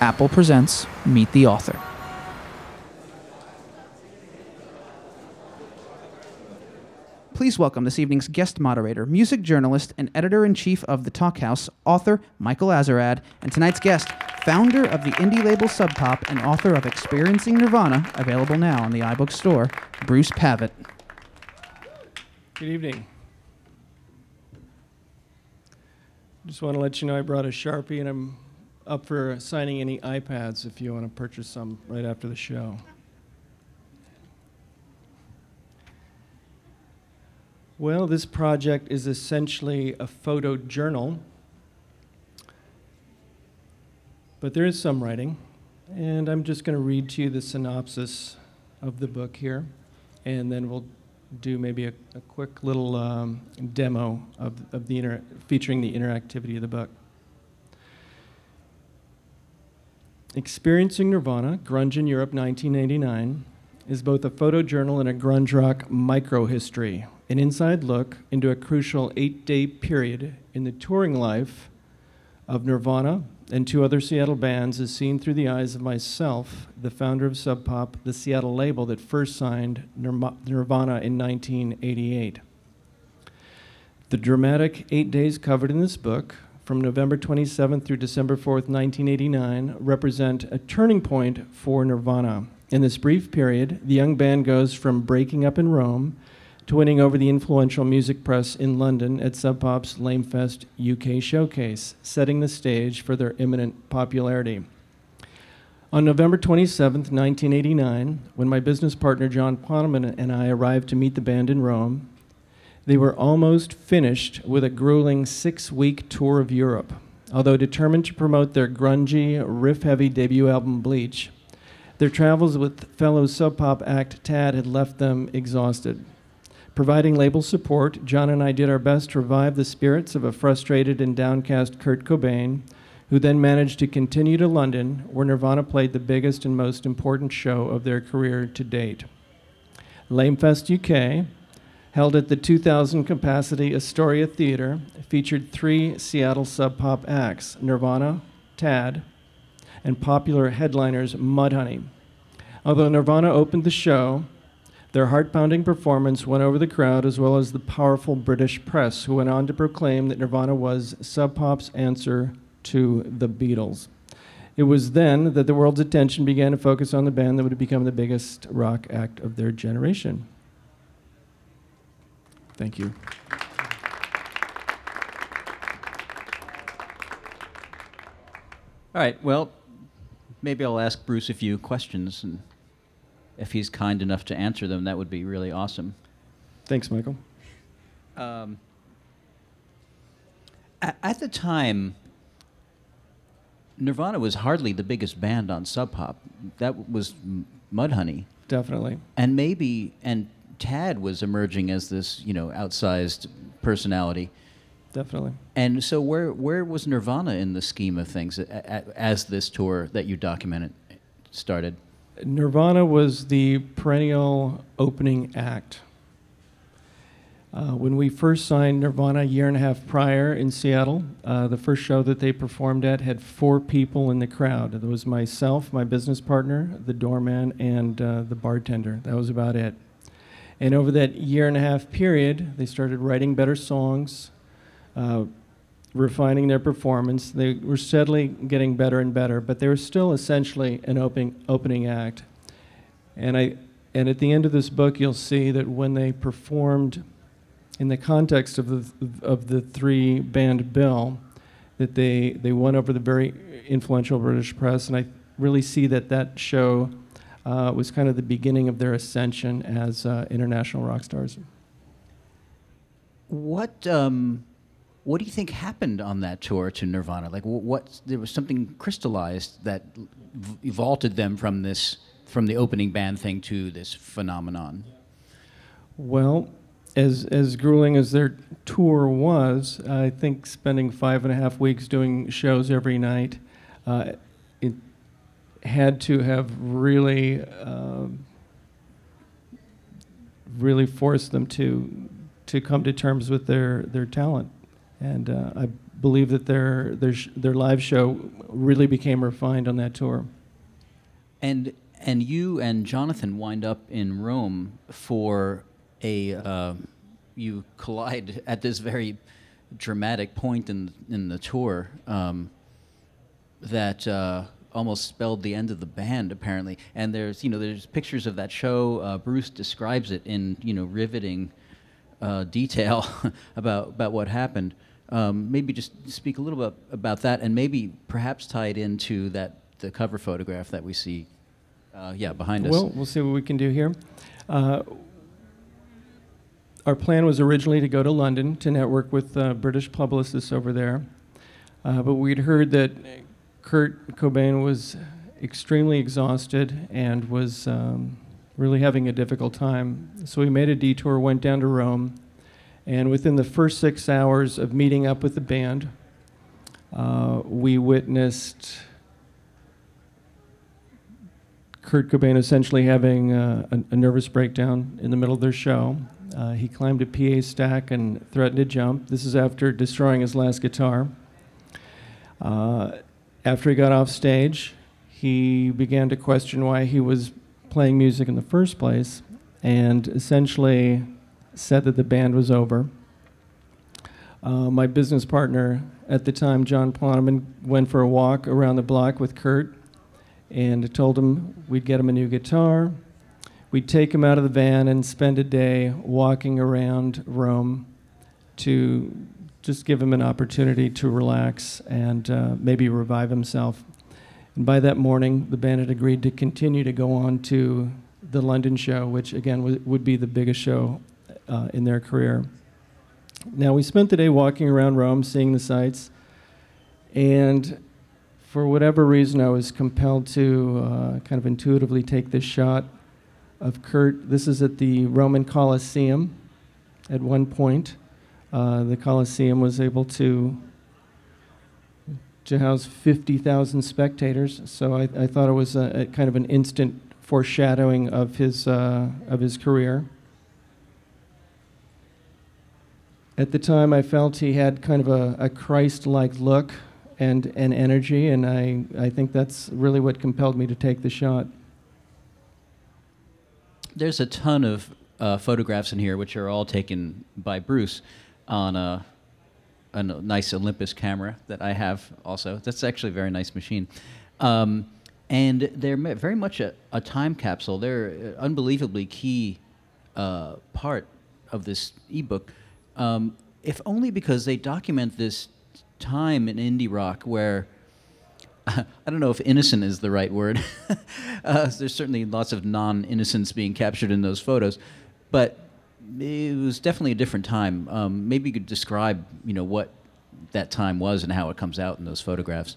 Apple presents Meet the Author. Please welcome this evening's guest moderator, music journalist, and editor in chief of The Talk House, author Michael Azerrad, and tonight's guest, founder of the indie label Sub Pop and author of Experiencing Nirvana, available now on the iBook store, Bruce Pavitt. Good evening. Just want to let you know I brought a Sharpie and I'm up for signing any iPads if you want to purchase some right after the show. Well, this project is essentially a photo journal, but there is some writing, and I'm just going to read to you the synopsis of the book here, and then we'll do maybe a, a quick little um, demo of, of the inter- featuring the interactivity of the book. Experiencing Nirvana, Grunge in Europe 1989, is both a photojournal and a grunge rock microhistory, an inside look into a crucial eight day period in the touring life of Nirvana and two other Seattle bands as seen through the eyes of myself, the founder of Sub Pop, the Seattle label that first signed Nirvana in 1988. The dramatic eight days covered in this book, from November 27th through December 4th, 1989, represent a turning point for Nirvana. In this brief period, the young band goes from breaking up in Rome to winning over the influential music press in London at Sub Pop's Lamefest UK showcase, setting the stage for their imminent popularity. On November 27, 1989, when my business partner John Poneman and I arrived to meet the band in Rome, they were almost finished with a grueling six week tour of Europe. Although determined to promote their grungy, riff heavy debut album Bleach, their travels with fellow Sub Pop act Tad had left them exhausted. Providing label support, John and I did our best to revive the spirits of a frustrated and downcast Kurt Cobain, who then managed to continue to London, where Nirvana played the biggest and most important show of their career to date. Lamefest UK, held at the 2,000 capacity Astoria Theater, featured three Seattle Sub Pop acts Nirvana, Tad, and popular headliners Mudhoney. Although Nirvana opened the show, their heart pounding performance won over the crowd as well as the powerful British press, who went on to proclaim that Nirvana was Sub Pop's answer to the Beatles. It was then that the world's attention began to focus on the band that would become the biggest rock act of their generation. Thank you. All right, well, maybe I'll ask Bruce a few questions and if he's kind enough to answer them, that would be really awesome. Thanks, Michael. Um, at, at the time, Nirvana was hardly the biggest band on Sub Pop. That was Mudhoney. Definitely. And maybe, and Tad was emerging as this, you know, outsized personality. Definitely. And so, where where was Nirvana in the scheme of things as this tour that you documented started? Nirvana was the perennial opening act. Uh, when we first signed Nirvana a year and a half prior in Seattle, uh, the first show that they performed at had four people in the crowd. It was myself, my business partner, the doorman, and uh, the bartender. That was about it. And over that year and a half period, they started writing better songs, uh, refining their performance. They were steadily getting better and better, but they were still essentially an opening opening act. And I and at the end of this book, you'll see that when they performed in the context of the of the three band bill, that they they won over the very influential British press, and I really see that that show uh, was kind of the beginning of their ascension as uh, international rock stars. What um, what do you think happened on that tour to Nirvana? Like, what there was something crystallized that vaulted them from this, from the opening band thing to this phenomenon. Well, as as grueling as their tour was, I think spending five and a half weeks doing shows every night, uh, had to have really, uh, really forced them to to come to terms with their their talent and uh, I believe that their their sh- their live show really became refined on that tour. And and you and Jonathan wind up in Rome for a uh, you collide at this very dramatic point in in the tour um, that uh, almost spelled the end of the band apparently. And there's you know there's pictures of that show. Uh, Bruce describes it in you know riveting uh, detail about about what happened. Um, maybe just speak a little bit about that, and maybe perhaps tie it into that the cover photograph that we see. Uh, yeah, behind us. Well, we'll see what we can do here. Uh, our plan was originally to go to London to network with uh, British publicists over there, uh, but we'd heard that Kurt Cobain was extremely exhausted and was um, really having a difficult time. So we made a detour, went down to Rome, and within the first six hours of meeting up with the band, uh, we witnessed Kurt Cobain essentially having uh, a, a, nervous breakdown in the middle of their show. Uh, he climbed a PA stack and threatened to jump. This is after destroying his last guitar. Uh, after he got off stage, he began to question why he was playing music in the first place and essentially said that the band was over. Uh, my business partner at the time, John Poneman, went for a walk around the block with Kurt and told him we'd get him a new guitar. We'd take him out of the van and spend a day walking around Rome to just give him an opportunity to relax and uh, maybe revive himself. And by that morning, the band had agreed to continue to go on to the London show, which again w- would be the biggest show uh, in their career. Now, we spent the day walking around Rome, seeing the sights, and for whatever reason, I was compelled to uh, kind of intuitively take this shot of Kurt. This is at the Roman Colosseum at one point. Uh, the Colosseum was able to to house 50,000 spectators, so I, I, thought it was a, a, kind of an instant foreshadowing of his uh, of his career. At the time, I felt he had kind of a, a Christ-like look and, and energy, and I, I think that's really what compelled me to take the shot. There's a ton of uh, photographs in here, which are all taken by Bruce on a, a nice Olympus camera that I have also. That's actually a very nice machine. Um, and they're very much a, a, time capsule. They're an unbelievably key uh, part of this ebook, um, if only because they document this time in indie rock where I don't know if innocent is the right word. uh, there's certainly lots of non-innocence being captured in those photos, but it was definitely a different time. Um, maybe you could describe, you know, what that time was and how it comes out in those photographs.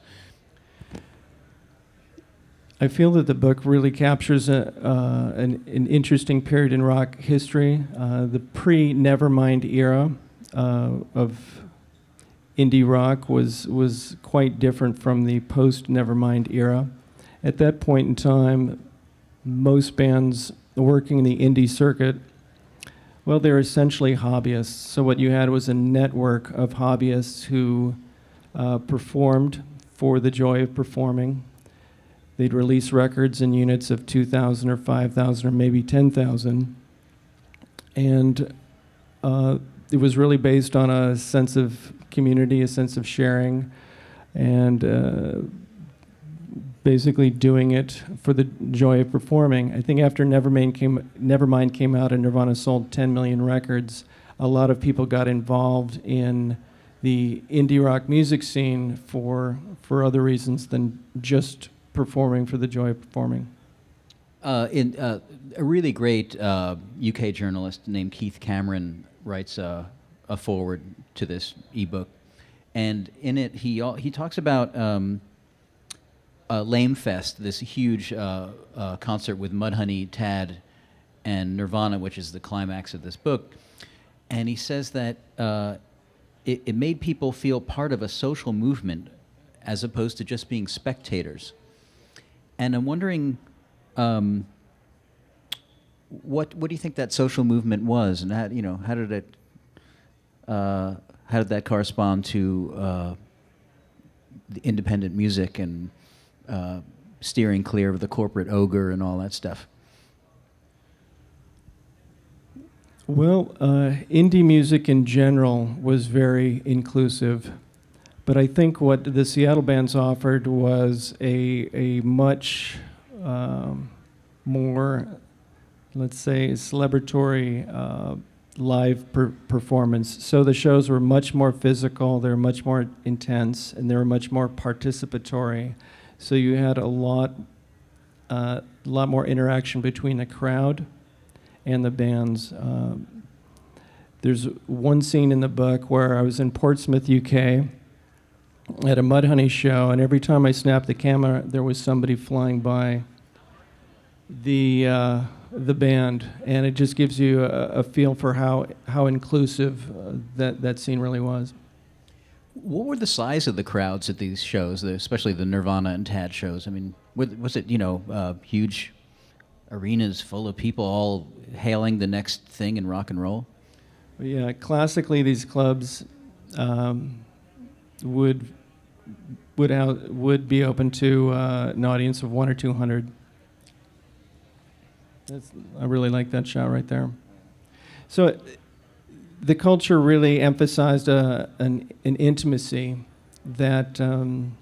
I feel that the book really captures a, uh, an, an, interesting period in rock history, uh, the pre-Nevermind era uh, of indie rock was was quite different from the post Nevermind era. At that point in time, most bands working in the indie circuit, well, they're essentially hobbyists. So what you had was a network of hobbyists who uh, performed for the joy of performing. They'd release records in units of 2,000 or 5,000 or maybe 10,000. And uh, it was really based on a sense of community, a sense of sharing, and uh, basically doing it for the joy of performing. I think after Nevermind came, Nevermind came out and Nirvana sold 10 million records, a lot of people got involved in the indie rock music scene for for other reasons than just performing for the joy of performing. Uh, in, uh, a really great uh, UK journalist named Keith Cameron writes a, a forward to this ebook, and in it he he talks about um, uh, Lame Fest, this huge uh, uh, concert with Mudhoney, Tad, and Nirvana, which is the climax of this book, and he says that uh, it, it made people feel part of a social movement as opposed to just being spectators. And I'm wondering. Um, what what do you think that social movement was, and how you know how did it uh, how did that correspond to uh, the independent music and uh, steering clear of the corporate ogre and all that stuff? Well, uh, indie music in general was very inclusive, but I think what the Seattle bands offered was a a much um, more, let's say, celebratory uh, live per- performance. So the shows were much more physical, they were much more intense, and they were much more participatory. So you had a lot, a uh, lot more interaction between the crowd and the bands. Um, there's one scene in the book where I was in Portsmouth, UK, at a Mudhoney show, and every time I snapped the camera, there was somebody flying by the uh, the band, and it just gives you a, a feel for how how inclusive uh, that that scene really was. What were the size of the crowds at these shows, especially the Nirvana and Tad shows? I mean, was it you know uh, huge arenas full of people all hailing the next thing in rock and roll? Yeah, classically these clubs um, would would out, would be open to uh, an audience of one or two hundred. I really like that shot right there. So the culture really emphasized a, uh, an, an intimacy that um,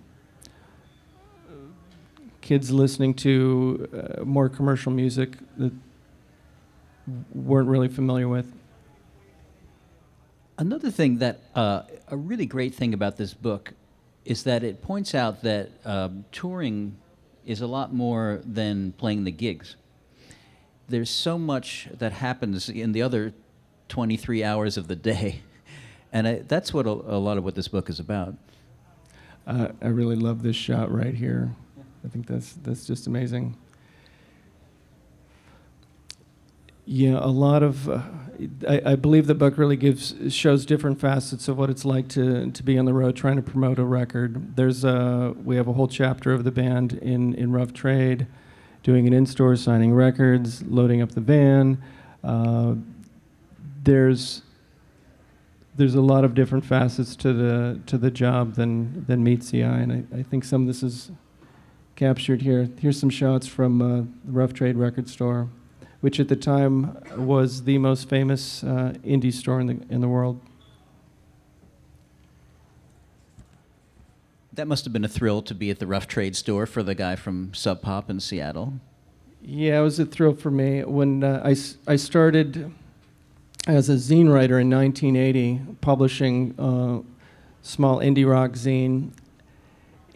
kids listening to uh, more commercial music that weren't really familiar with. Another thing that uh, a really great thing about this book is that it points out that um, touring is a lot more than playing the gigs. There's so much that happens in the other 23 hours of the day, and I, that's what a, a, lot of what this book is about. Uh, I really love this shot right here. I think that's that's just amazing. Yeah, a lot of. Uh, I, I, believe the book really gives shows different facets of what it's like to to be on the road trying to promote a record. There's a we have a whole chapter of the band in in Rough Trade, doing an in-store, signing records, loading up the van. Uh, there's there's a lot of different facets to the to the job than than meets the eye, and I, I think some of this is captured here. Here's some shots from uh, the Rough Trade record store, which at the time was the most famous uh, indie store in the, in the world. That must have been a thrill to be at the Rough Trade store for the guy from Sub Pop in Seattle. Yeah, it was a thrill for me. When uh, I, I started as a zine writer in 1980, publishing uh, small indie rock zine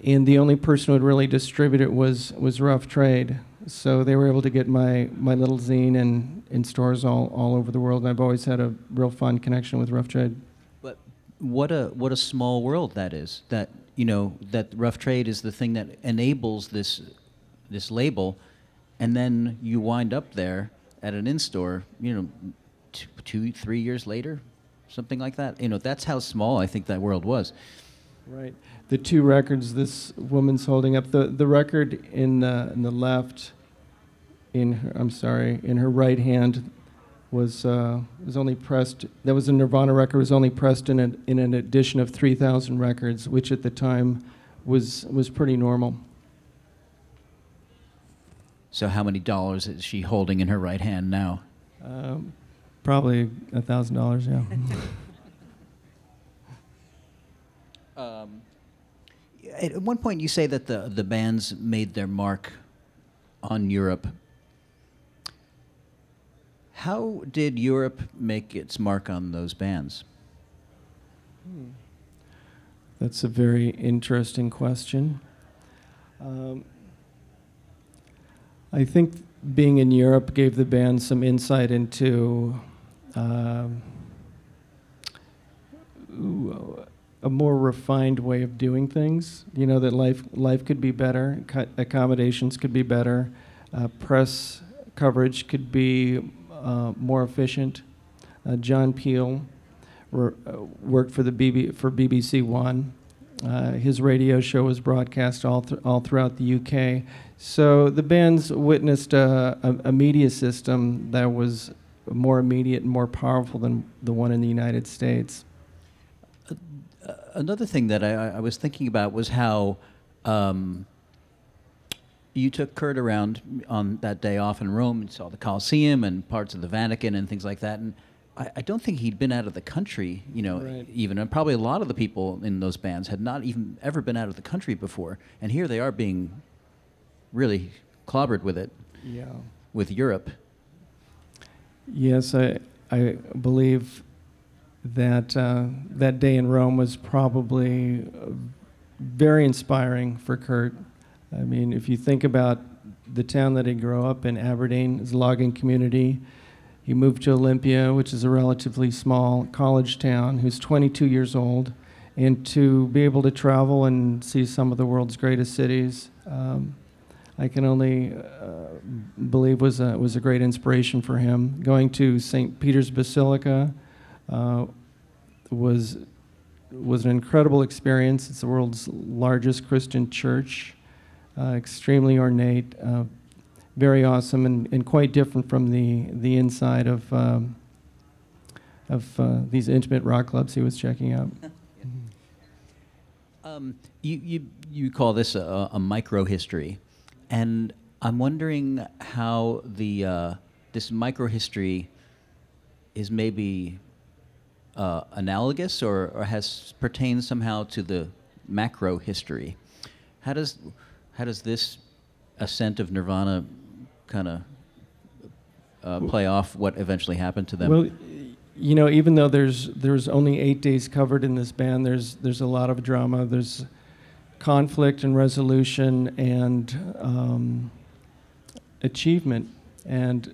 and the only person who would really distribute it was was Rough Trade. So they were able to get my my little zine in in stores all all over the world. And I've always had a real fun connection with Rough Trade. But what a what a small world that is. That you know that Rough Trade is the thing that enables this this label, and then you wind up there at an in store. You know, two, two three years later, something like that. You know, that's how small I think that world was. Right the two records this woman's holding up. The the record in the in the left, in her, I'm sorry, in her right hand, was uh, was only pressed. That was a Nirvana record. Was only pressed in an in an edition of 3,000 records, which at the time was was pretty normal. So how many dollars is she holding in her right hand now? Um, probably a thousand dollars. Yeah. um, at one point you say that the the bands made their mark on Europe. How did Europe make its mark on those bands? Hmm. That's a very interesting question. Um, I think being in Europe gave the band some insight into. Um, a more refined way of doing things. You know that life life could be better, accommodations could be better, uh, press coverage could be uh, more efficient. Uh, John Peel uh, worked for the BB, for BBC One. Uh, his radio show was broadcast all th- all throughout the UK. So the bands witnessed a, a, a media system that was more immediate and more powerful than the one in the United States another thing that I, I was thinking about was how um, you took Kurt around on that day off in Rome and saw the Colosseum and parts of the Vatican and things like that. And I, I don't think he'd been out of the country, you know, Right. even. And probably a lot of the people in those bands had not even ever been out of the country before. And here they are being really clobbered with it, Yeah. with Europe. Yes, I, I believe that uh, that day in Rome was probably uh, very inspiring for Kurt. I mean, if you think about the town that he grew up in, Aberdeen, is logging community. He moved to Olympia, which is a relatively small college town, who's 22 years old, and to be able to travel and see some of the world's greatest cities. Um, I can only uh, believe was a, was a great inspiration for him. Going to St. Peter's Basilica uh, was was an incredible experience. It's the world's largest Christian church, uh, extremely ornate, uh, very awesome, and, and quite different from the the inside of um, of uh, these intimate rock clubs he was checking out. Um, you, you, you call this a, a micro history, and I'm wondering how the uh, this micro history is maybe uh, analogous or, or has pertains somehow to the macro history. How does how does this ascent of Nirvana kind of uh, play off what eventually happened to them? Well, you know, even though there's there's only eight days covered in this band, there's there's a lot of drama. There's conflict and resolution and um, achievement. And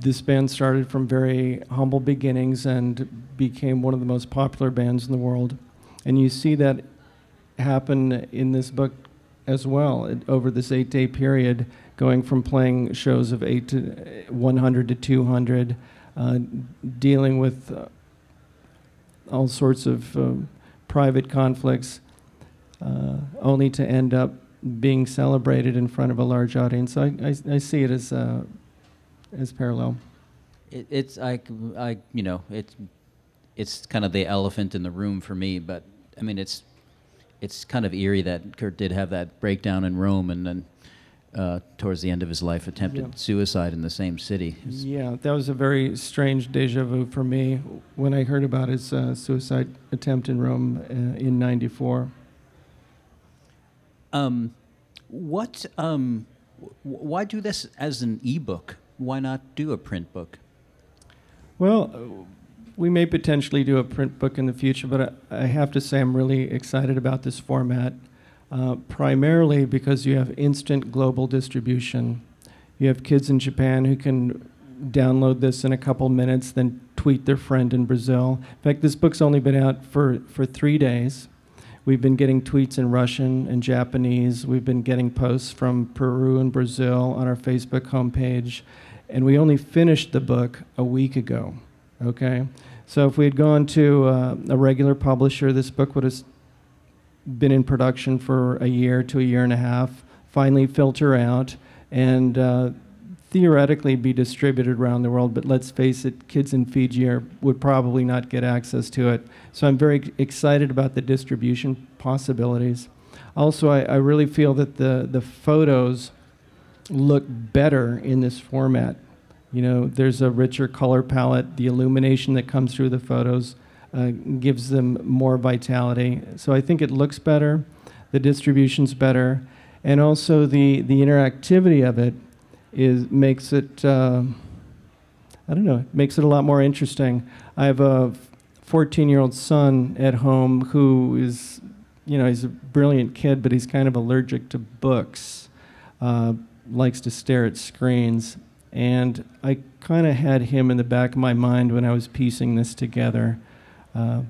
this band started from very humble beginnings and became one of the most popular bands in the world. And you see that happen in this book as well it, over this eight day period, going from playing shows of eight to 100 to 200, uh, dealing with uh, all sorts of um, private conflicts, uh, only to end up being celebrated in front of a large audience. So I, I, I see it as, uh, as parallel. It, it's I, I you know it's it's kind of the elephant in the room for me. But I mean it's it's kind of eerie that Kurt did have that breakdown in Rome and then uh, towards the end of his life attempted Yeah. suicide in the same city. Yeah, that was a very strange deja vu for me when I heard about his uh, suicide attempt in Rome uh, in '94. Um, what um, w- why do this as an ebook? Why not do a print book? Well, uh, we may potentially do a print book in the future, but I, I have to say I'm really excited about this format, uh, primarily because you have instant global distribution. You have kids in Japan who can download this in a couple minutes, then tweet their friend in Brazil. In fact, this book's only been out for, for three days. We've been getting tweets in Russian and Japanese. We've been getting posts from Peru and Brazil on our Facebook homepage. And we only finished the book a week ago. Okay? So if we had gone to uh, a regular publisher, this book would have been in production for a year to a year and a half, finally filter out, and uh, theoretically be distributed around the world. But let's face it, kids in Fiji are, would probably not get access to it. So I'm very excited about the distribution possibilities. Also, I, I really feel that the, the photos look better in this format. You know, there's a richer color palette. The illumination that comes through the photos uh, gives them more vitality. So I think it looks better. The distribution's better, and also the the interactivity of it is makes it. Uh, I don't know. Makes it a lot more interesting. I have a 14 year old son at home who is, you know, he's a brilliant kid, but he's kind of allergic to books. Uh, likes to stare at screens. And I kind of had him in the back of my mind when I was piecing this together. Uh,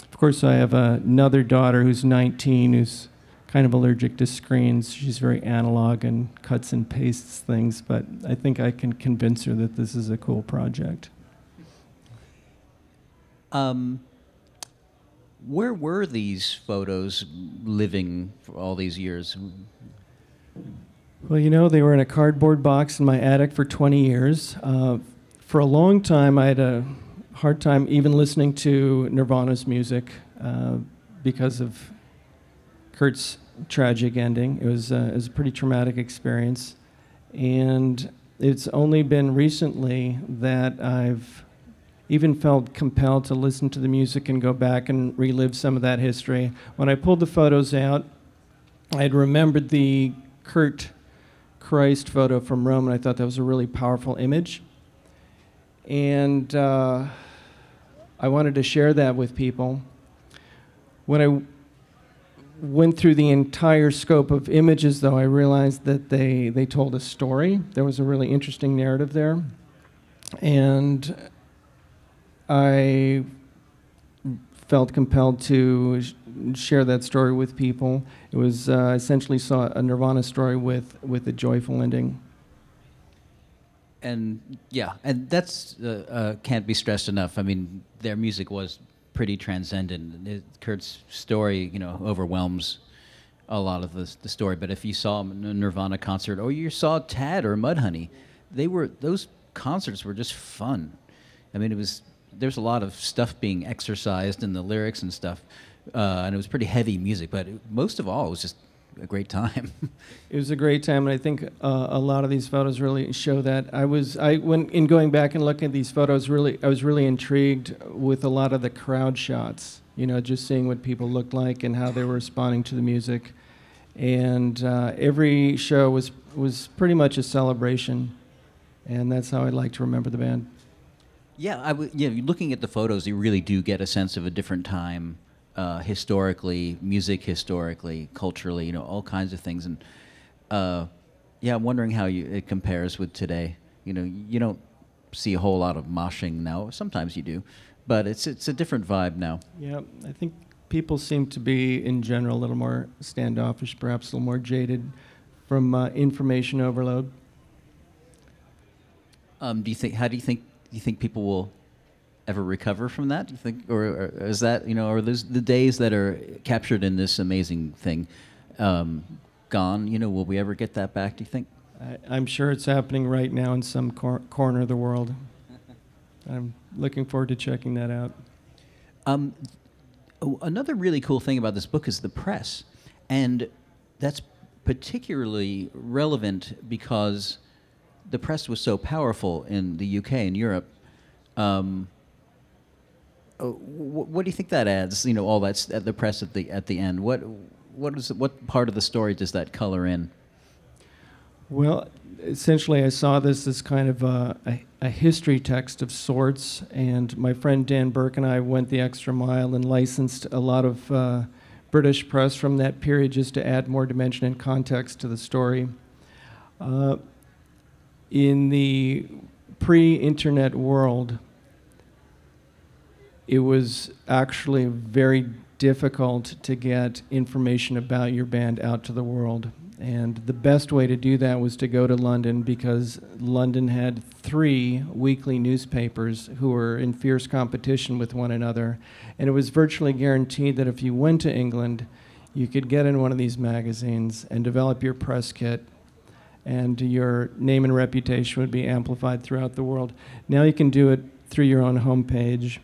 of course, I have another daughter who's 19 who's kind of allergic to screens. She's very analog and cuts and pastes things, but I think I can convince her that this is a cool project. Um, where were these photos living for all these years? Well, you know, they were in a cardboard box in my attic for 20 years. Uh, for a long time, I had a hard time even listening to Nirvana's music uh, because of Kurt's tragic ending. It was, uh, it was a pretty traumatic experience. And it's only been recently that I've even felt compelled to listen to the music and go back and relive some of that history. When I pulled the photos out, I had remembered the Kurt Christ photo from Rome, and I thought that was a really powerful image. And uh, I wanted to share that with people. When I went through the entire scope of images, though, I realized that they, they told a story. There was a really interesting narrative there. And I felt compelled to sh- share that story with people. It was uh, essentially saw a Nirvana story with, with a joyful ending. And yeah, and that's uh, uh, can't be stressed enough. I mean, their music was pretty transcendent. It, Kurt's story, you know, overwhelms a lot of the, the story. But if you saw a Nirvana concert or you saw Tad or Mudhoney, they were those concerts were just fun. I mean, it was there's a lot of stuff being exercised in the lyrics and stuff, uh, and it was pretty heavy music. But most of all, it was just a great time. it was a great time, and I think uh, a lot of these photos really show that. I was I when in going back and looking at these photos, really I was really intrigued with a lot of the crowd shots. You know, just seeing what people looked like and how they were responding to the music, and uh, every show was was pretty much a celebration, and that's how I like to remember the band. Yeah, I w- yeah. Looking at the photos, you really do get a sense of a different time, uh, historically, music historically, culturally. You know, all kinds of things. And uh, yeah, I'm wondering how you, it compares with today. You know, you don't see a whole lot of moshing now. Sometimes you do, but it's it's a different vibe now. Yeah, I think people seem to be, in general, a little more standoffish, perhaps a little more jaded from uh, information overload. Um, do you think? How do you think Do you think people will ever recover from that? Do you think, or, or is that you know, are those the days that are captured in this amazing thing um, gone? You know, will we ever get that back? Do you think? I, am sure it's happening right now in some cor- corner of the world. I'm looking forward to checking that out. Um, another really cool thing about this book is the press, and that's particularly relevant because the press was so powerful in the UK and Europe. Um, what do you think that adds? You know, all that at the press at the at the end. What what is what part of the story does that color in? Well, essentially, I saw this as kind of a, a, a, history text of sorts, and my friend Dan Burke and I went the extra mile and licensed a lot of uh, British press from that period just to add more dimension and context to the story. Uh, in the pre internet world, it was actually very difficult to get information about your band out to the world. And the best way to do that was to go to London because London had three weekly newspapers who were in fierce competition with one another. And it was virtually guaranteed that if you went to England, you could get in one of these magazines and develop your press kit and your name and reputation would be amplified throughout the world. Now you can do it through your own homepage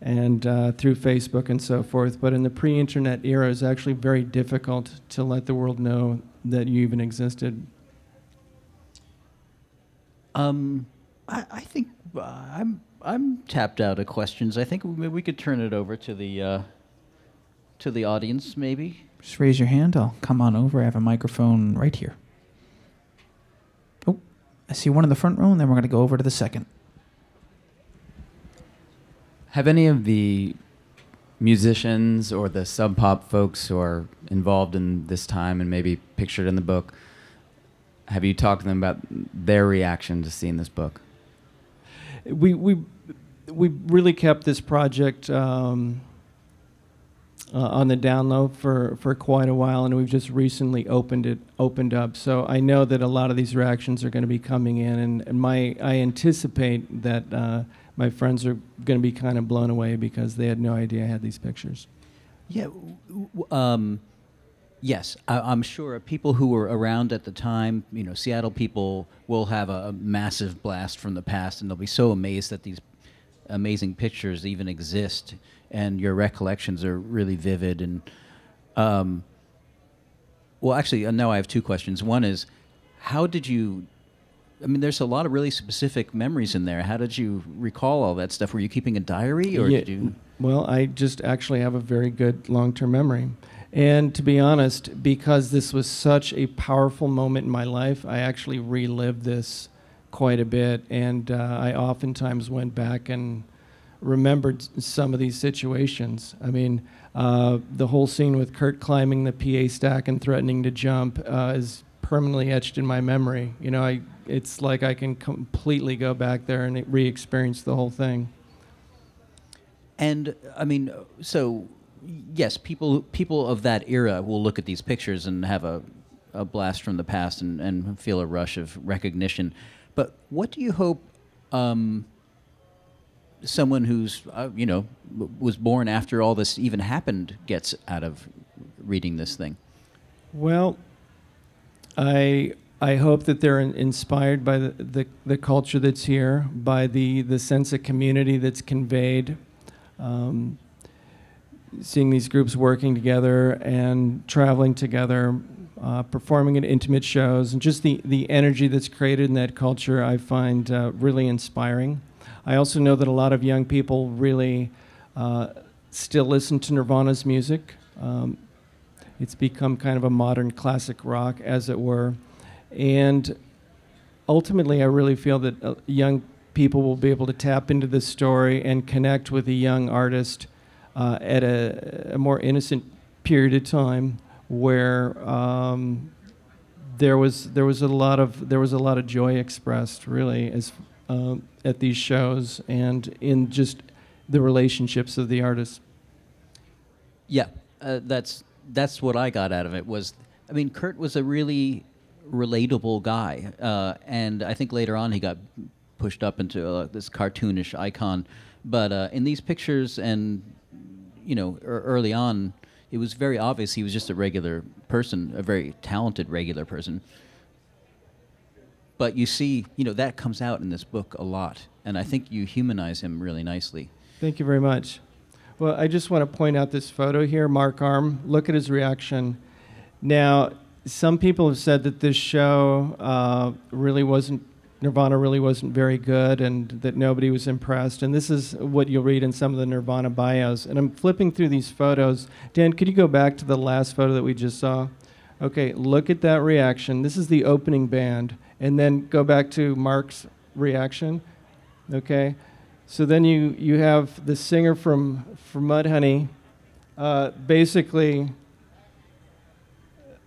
and uh, through Facebook and so forth. But in the pre internet era, it's actually very difficult to let the world know that you even existed. Um, I, I think uh, I'm, I'm tapped out of questions. I think maybe we could turn it over to the, uh, to the audience, maybe. Just raise your hand. I'll come on over. I have a microphone right here. Oh, I see one in the front row, and then we're going to go over to the second. Have any of the musicians or the sub pop folks who are involved in this time and maybe pictured in the book, have you talked to them about their reaction to seeing this book? We, we, we really kept this project um, uh, on the down low for, for quite a while, and we've just recently opened it opened up. So I know that a lot of these reactions are going to be coming in, and, and my I anticipate that uh, my friends are going to be kind of blown away because they had no idea I had these pictures. Yeah. Um, yes, I, am sure people who were around at the time, you know, Seattle people will have a, massive blast from the past, and they'll be so amazed that these amazing pictures even exist, and your recollections are really vivid. And um, well, actually, uh, now I have two questions. One is, how did you? I mean, there's a lot of really specific memories in there. How did you recall all that stuff? Were you keeping a diary, or Yeah, did you? Well, I just actually have a very good long term memory. And to be honest, because this was such a powerful moment in my life, I actually relived this quite a bit. And uh, I oftentimes went back and remembered some of these situations. I mean, uh, the whole scene with Kurt climbing the PA stack and threatening to jump uh, is permanently etched in my memory. You know, I, it's like I can completely go back there and re experience the whole thing. And I mean, so yes, people people of that era will look at these pictures and have a, a blast from the past and, and feel a rush of recognition. But what do you hope um, someone who's uh, you know w- was born after all this even happened gets out of reading this thing? Well, I I hope that they're inspired by the, the, the culture that's here, by the, the sense of community that's conveyed. Um, seeing these groups working together and traveling together, uh, performing at intimate shows, and just the, the energy that's created in that culture, I find uh, really inspiring. I also know that a lot of young people really uh, still listen to Nirvana's music. Um, it's become kind of a modern classic rock, as it were. And ultimately, I really feel that uh, young people will be able to tap into this story and connect with a young artist uh, at a, a more innocent period of time where um, there was there was a lot of there was a lot of joy expressed really as uh, at these shows and in just the relationships of the artists. Yeah, uh, that's that's what I got out of it. Was I mean, Kurt was a really relatable guy, uh, and I think later on he got pushed up into uh, this cartoonish icon. But uh, in these pictures, and you know, er- early on, it was very obvious he was just a regular person, a very talented regular person. But you see, you know, that comes out in this book a lot, and I think you humanize him really nicely. Thank you very much. Well, I just want to point out this photo here, Mark Arm. Look at his reaction. Now, some people have said that this show uh, really wasn't, Nirvana really wasn't very good and that nobody was impressed. And this is what you'll read in some of the Nirvana bios. And I'm flipping through these photos. Dan, could you go back to the last photo that we just saw? Okay, look at that reaction. This is the opening band. And then go back to Mark's reaction. Okay? So then you, you have the singer from, from Mudhoney uh, basically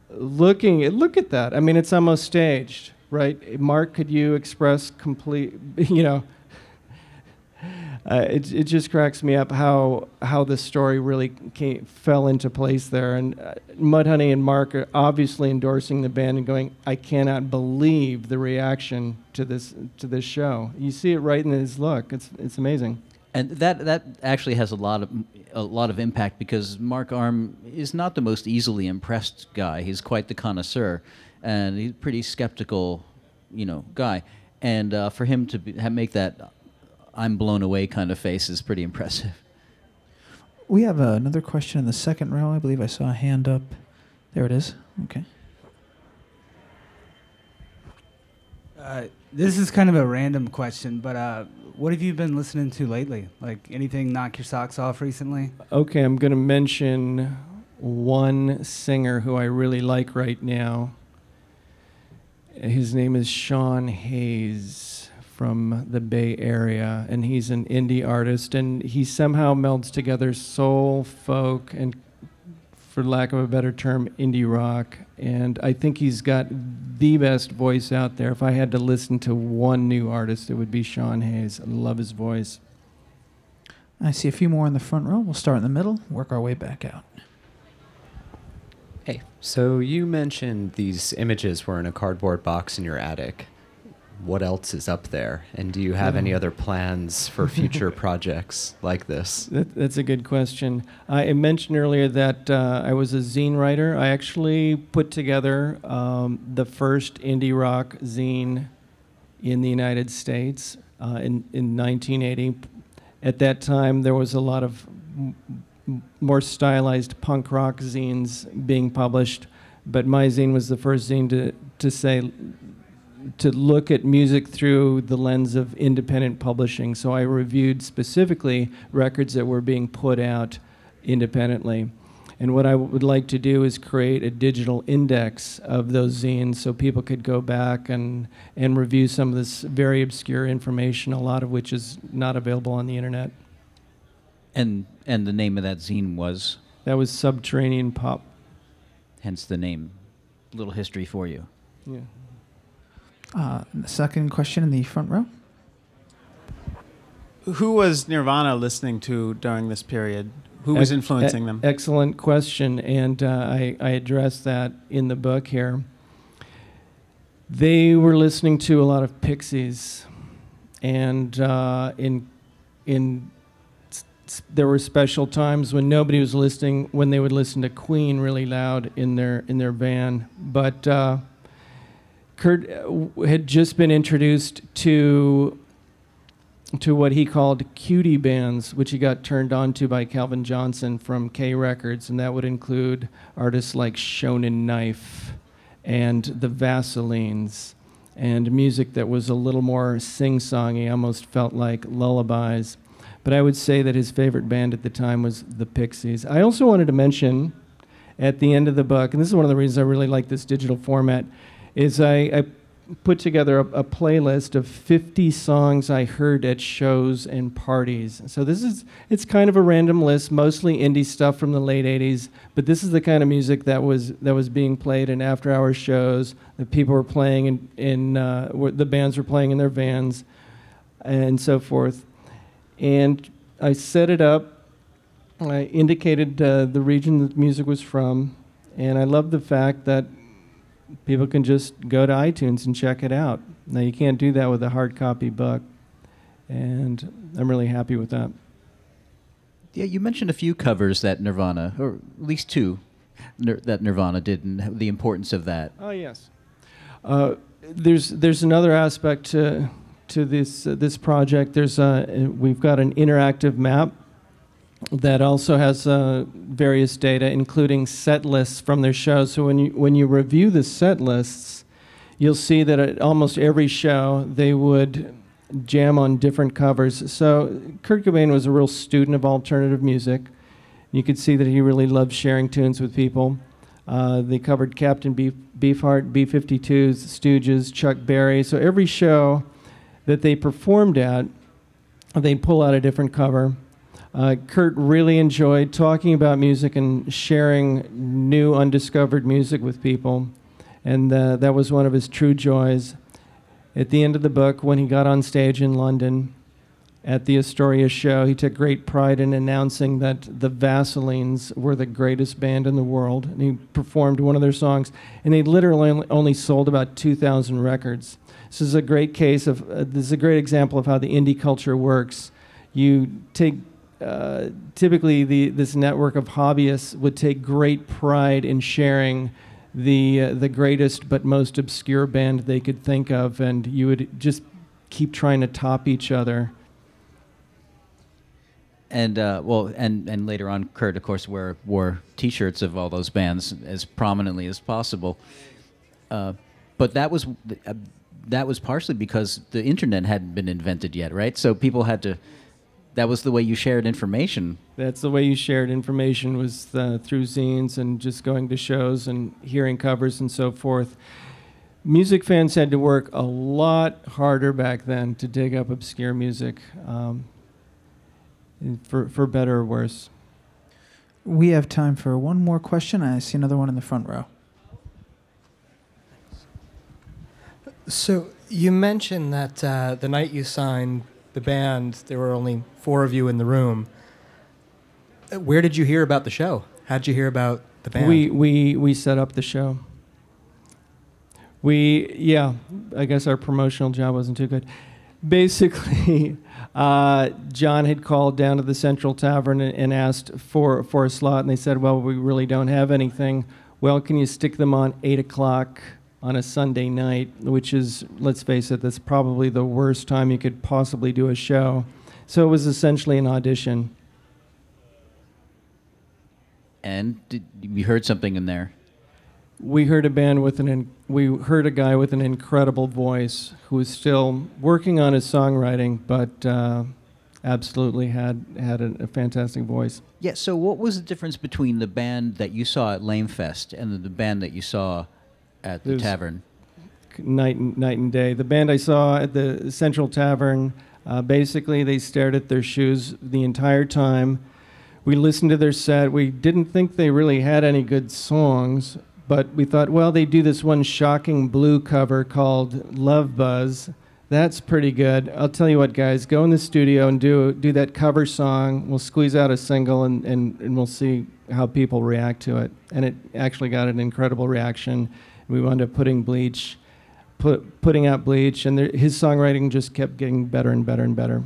looking look at that. I mean, it's almost staged, right? Mark, could you express complete, you know, uh, it, it just cracks me up how how this story really came, fell into place there. And uh, Mudhoney and Mark are obviously endorsing the band and going, I cannot believe the reaction to this to this show. You see it right in his look. It's it's amazing. And that that actually has a lot of a lot of impact because Mark Arm is not the most easily impressed guy. He's quite the connoisseur, and he's pretty skeptical, you know, guy. And uh, for him to be, have, make that "I'm blown away" kind of face is pretty impressive. We have uh, another question in the second row. I believe I saw a hand up. There it is. Okay. Uh, this is kind of a random question, but uh, what have you been listening to lately? Like anything knock your socks off recently? Okay, I'm going to mention one singer who I really like right now. His name is Sean Hayes from the Bay Area, and he's an indie artist, and he somehow melds together soul, folk, and for lack of a better term, indie rock. And I think he's got the best voice out there. If I had to listen to one new artist, it would be Sean Hayes. I love his voice. I see a few more in the front row. We'll start in the middle, work our way back out. Hey, so you mentioned these images were in a cardboard box in your attic. What else is up there? And do you have any Oh. other plans for future projects like this? That, that's a good question. I mentioned earlier that uh, I was a zine writer. I actually put together um, the first indie rock zine in the United States uh, in, in 1980. at that time, there was a lot of m- more stylized punk rock zines being published, but my zine was the first zine to, to say, to look at music through the lens of independent publishing. So I reviewed specifically records that were being put out independently. And what I would like to do is create a digital index of those zines so people could go back and, and review some of this very obscure information, a lot of which is not available on the internet. And and the name of that zine was, That was Subterranean Pop. hence the name. Little history for you. Yeah. Uh, second question in the front row. Who was Nirvana listening to during this period? Who was influencing them? Excellent question, and uh, I, I addressed that in the book here. They were listening to a lot of Pixies, and uh, in in s- s- there were special times when nobody was listening when they would listen to Queen really loud in their in their van, but. Kurt uh, had just been introduced to to what he called cutie bands, which he got turned on to by Calvin Johnson from K Records, and that would include artists like Shonen Knife and the Vaselines, and music that was a little more sing-songy, almost felt like lullabies. But I would say that his favorite band at the time was the Pixies. I also wanted to mention at the end of the book, and this is one of the reasons I really like this digital format, is I, I put together a, a playlist of 50 songs I heard at shows and parties. So this is it's kind of a random list, mostly indie stuff from the late 80s, but this is the kind of music that was that was being played in after-hour shows that people were playing in, in uh, the bands were playing in their vans and so forth. And I set it up. I indicated uh, the region that music was from, and I love the fact that people can just go to iTunes and check it out. Now you can't do that with a hard copy book, and I'm really happy with that. Yeah, you mentioned a few covers that Nirvana, or at least two, Nir- that Nirvana did, and the importance of that. Oh yes. Uh, there's there's another aspect to to this uh, this project. There's a we've got an interactive map that also has uh, various data, including set lists from their shows. So when you when you review the set lists, you'll see that at almost every show they would jam on different covers. So Kurt Cobain was a real student of alternative music. You could see that he really loved sharing tunes with people. Uh, they covered Captain Beef, Beefheart, B-52s, Stooges, Chuck Berry. So every show that they performed at, they'd pull out a different cover. Uh, Kurt really enjoyed talking about music and sharing new, undiscovered music with people, and uh, that was one of his true joys. At the end of the book, when he got on stage in London at the Astoria show, he took great pride in announcing that the Vaselines were the greatest band in the world, and he performed one of their songs, and they literally only- sold about 2,000 records. This is a great case of, uh, this is a great example of how the indie culture works. You take uh, typically the this network of hobbyists would take great pride in sharing the uh, the greatest but most obscure band they could think of, and you would just keep trying to top each other. And uh, well, and and later on, Kurt, of course, wore wore T-shirts of all those bands as prominently as possible. Uh, but that was uh, that was partially because the internet hadn't been invented yet, right? So people had to. That was the way you shared information. That's the way you shared information was uh, through zines and just going to shows and hearing covers and so forth. Music fans had to work a lot harder back then to dig up obscure music, um, for for better or worse. We have time for one more question. I see another one in the front row. So you mentioned that uh, the night you signed the band, there were only four of you in the room. Where did you hear about the show? How did you hear about the band? We we we set up the show. We yeah, I guess our promotional job wasn't too good. Basically, uh, John had called down to the Central Tavern and, and asked for for a slot, and they said, "Well, we really don't have anything. Well, can you stick them on eight o'clock on a Sunday night, which is, let's face it, that's probably the worst time you could possibly do a show." So it was essentially an audition. And did, you heard something in there. We heard a band with an in, we heard a guy with an incredible voice who was still working on his songwriting, but uh, absolutely had had a, a fantastic voice. Yeah. So, what was the difference between the band that you saw at Lamefest and the, the band that you saw at the There's- tavern? night and, night and day. The band I saw at the Central Tavern, uh, basically they stared at their shoes the entire time. We listened to their set. We didn't think they really had any good songs, but we thought, well, they do this one shocking blue cover called Love Buzz. That's pretty good. I'll tell you what, guys, go in the studio and do do that cover song. We'll squeeze out a single and, and, and we'll see how people react to it. And it actually got an incredible reaction. We wound up putting Bleach put, putting out Bleach, and their, his songwriting just kept getting better and better and better,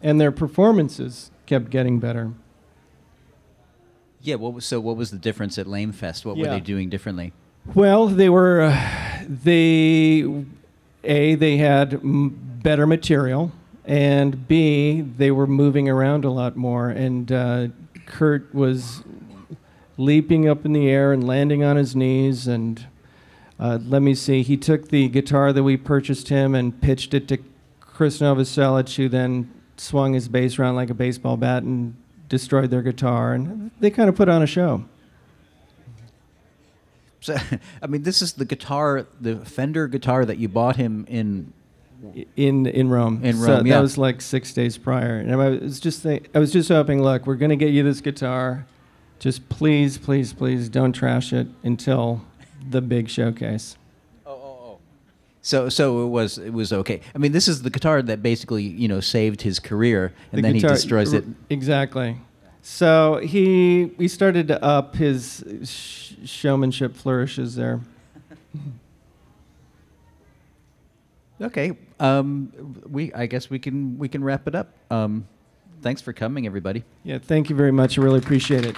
and their performances kept getting better. Yeah. What was, so, what was the difference at Lame Fest? What were they doing differently? Well, they were uh, they a they had m- better material, and b they were moving around a lot more, and uh, Kurt was leaping up in the air and landing on his knees and. Uh, let me see. He took the guitar that we purchased him and pitched it to Chris Novoselic, who then swung his bass around like a baseball bat and destroyed their guitar. And they kind of put on a show. So, I mean, this is the guitar, the Fender guitar that you bought him in. in in Rome. In So Rome, yeah. That was like six days prior, and I was just think, I was just hoping, look, we're gonna get you this guitar. Just please, please, please, don't trash it until the big showcase. Oh, oh, oh. So, so it was it was okay. I mean, this is the guitar that basically you know saved his career, and The then guitar- he destroys it. Exactly. So he he started to up his sh- showmanship flourishes there. Okay. Um, we I guess we can we can wrap it up. Um, thanks for coming, everybody. Yeah, thank you very much. I really appreciate it.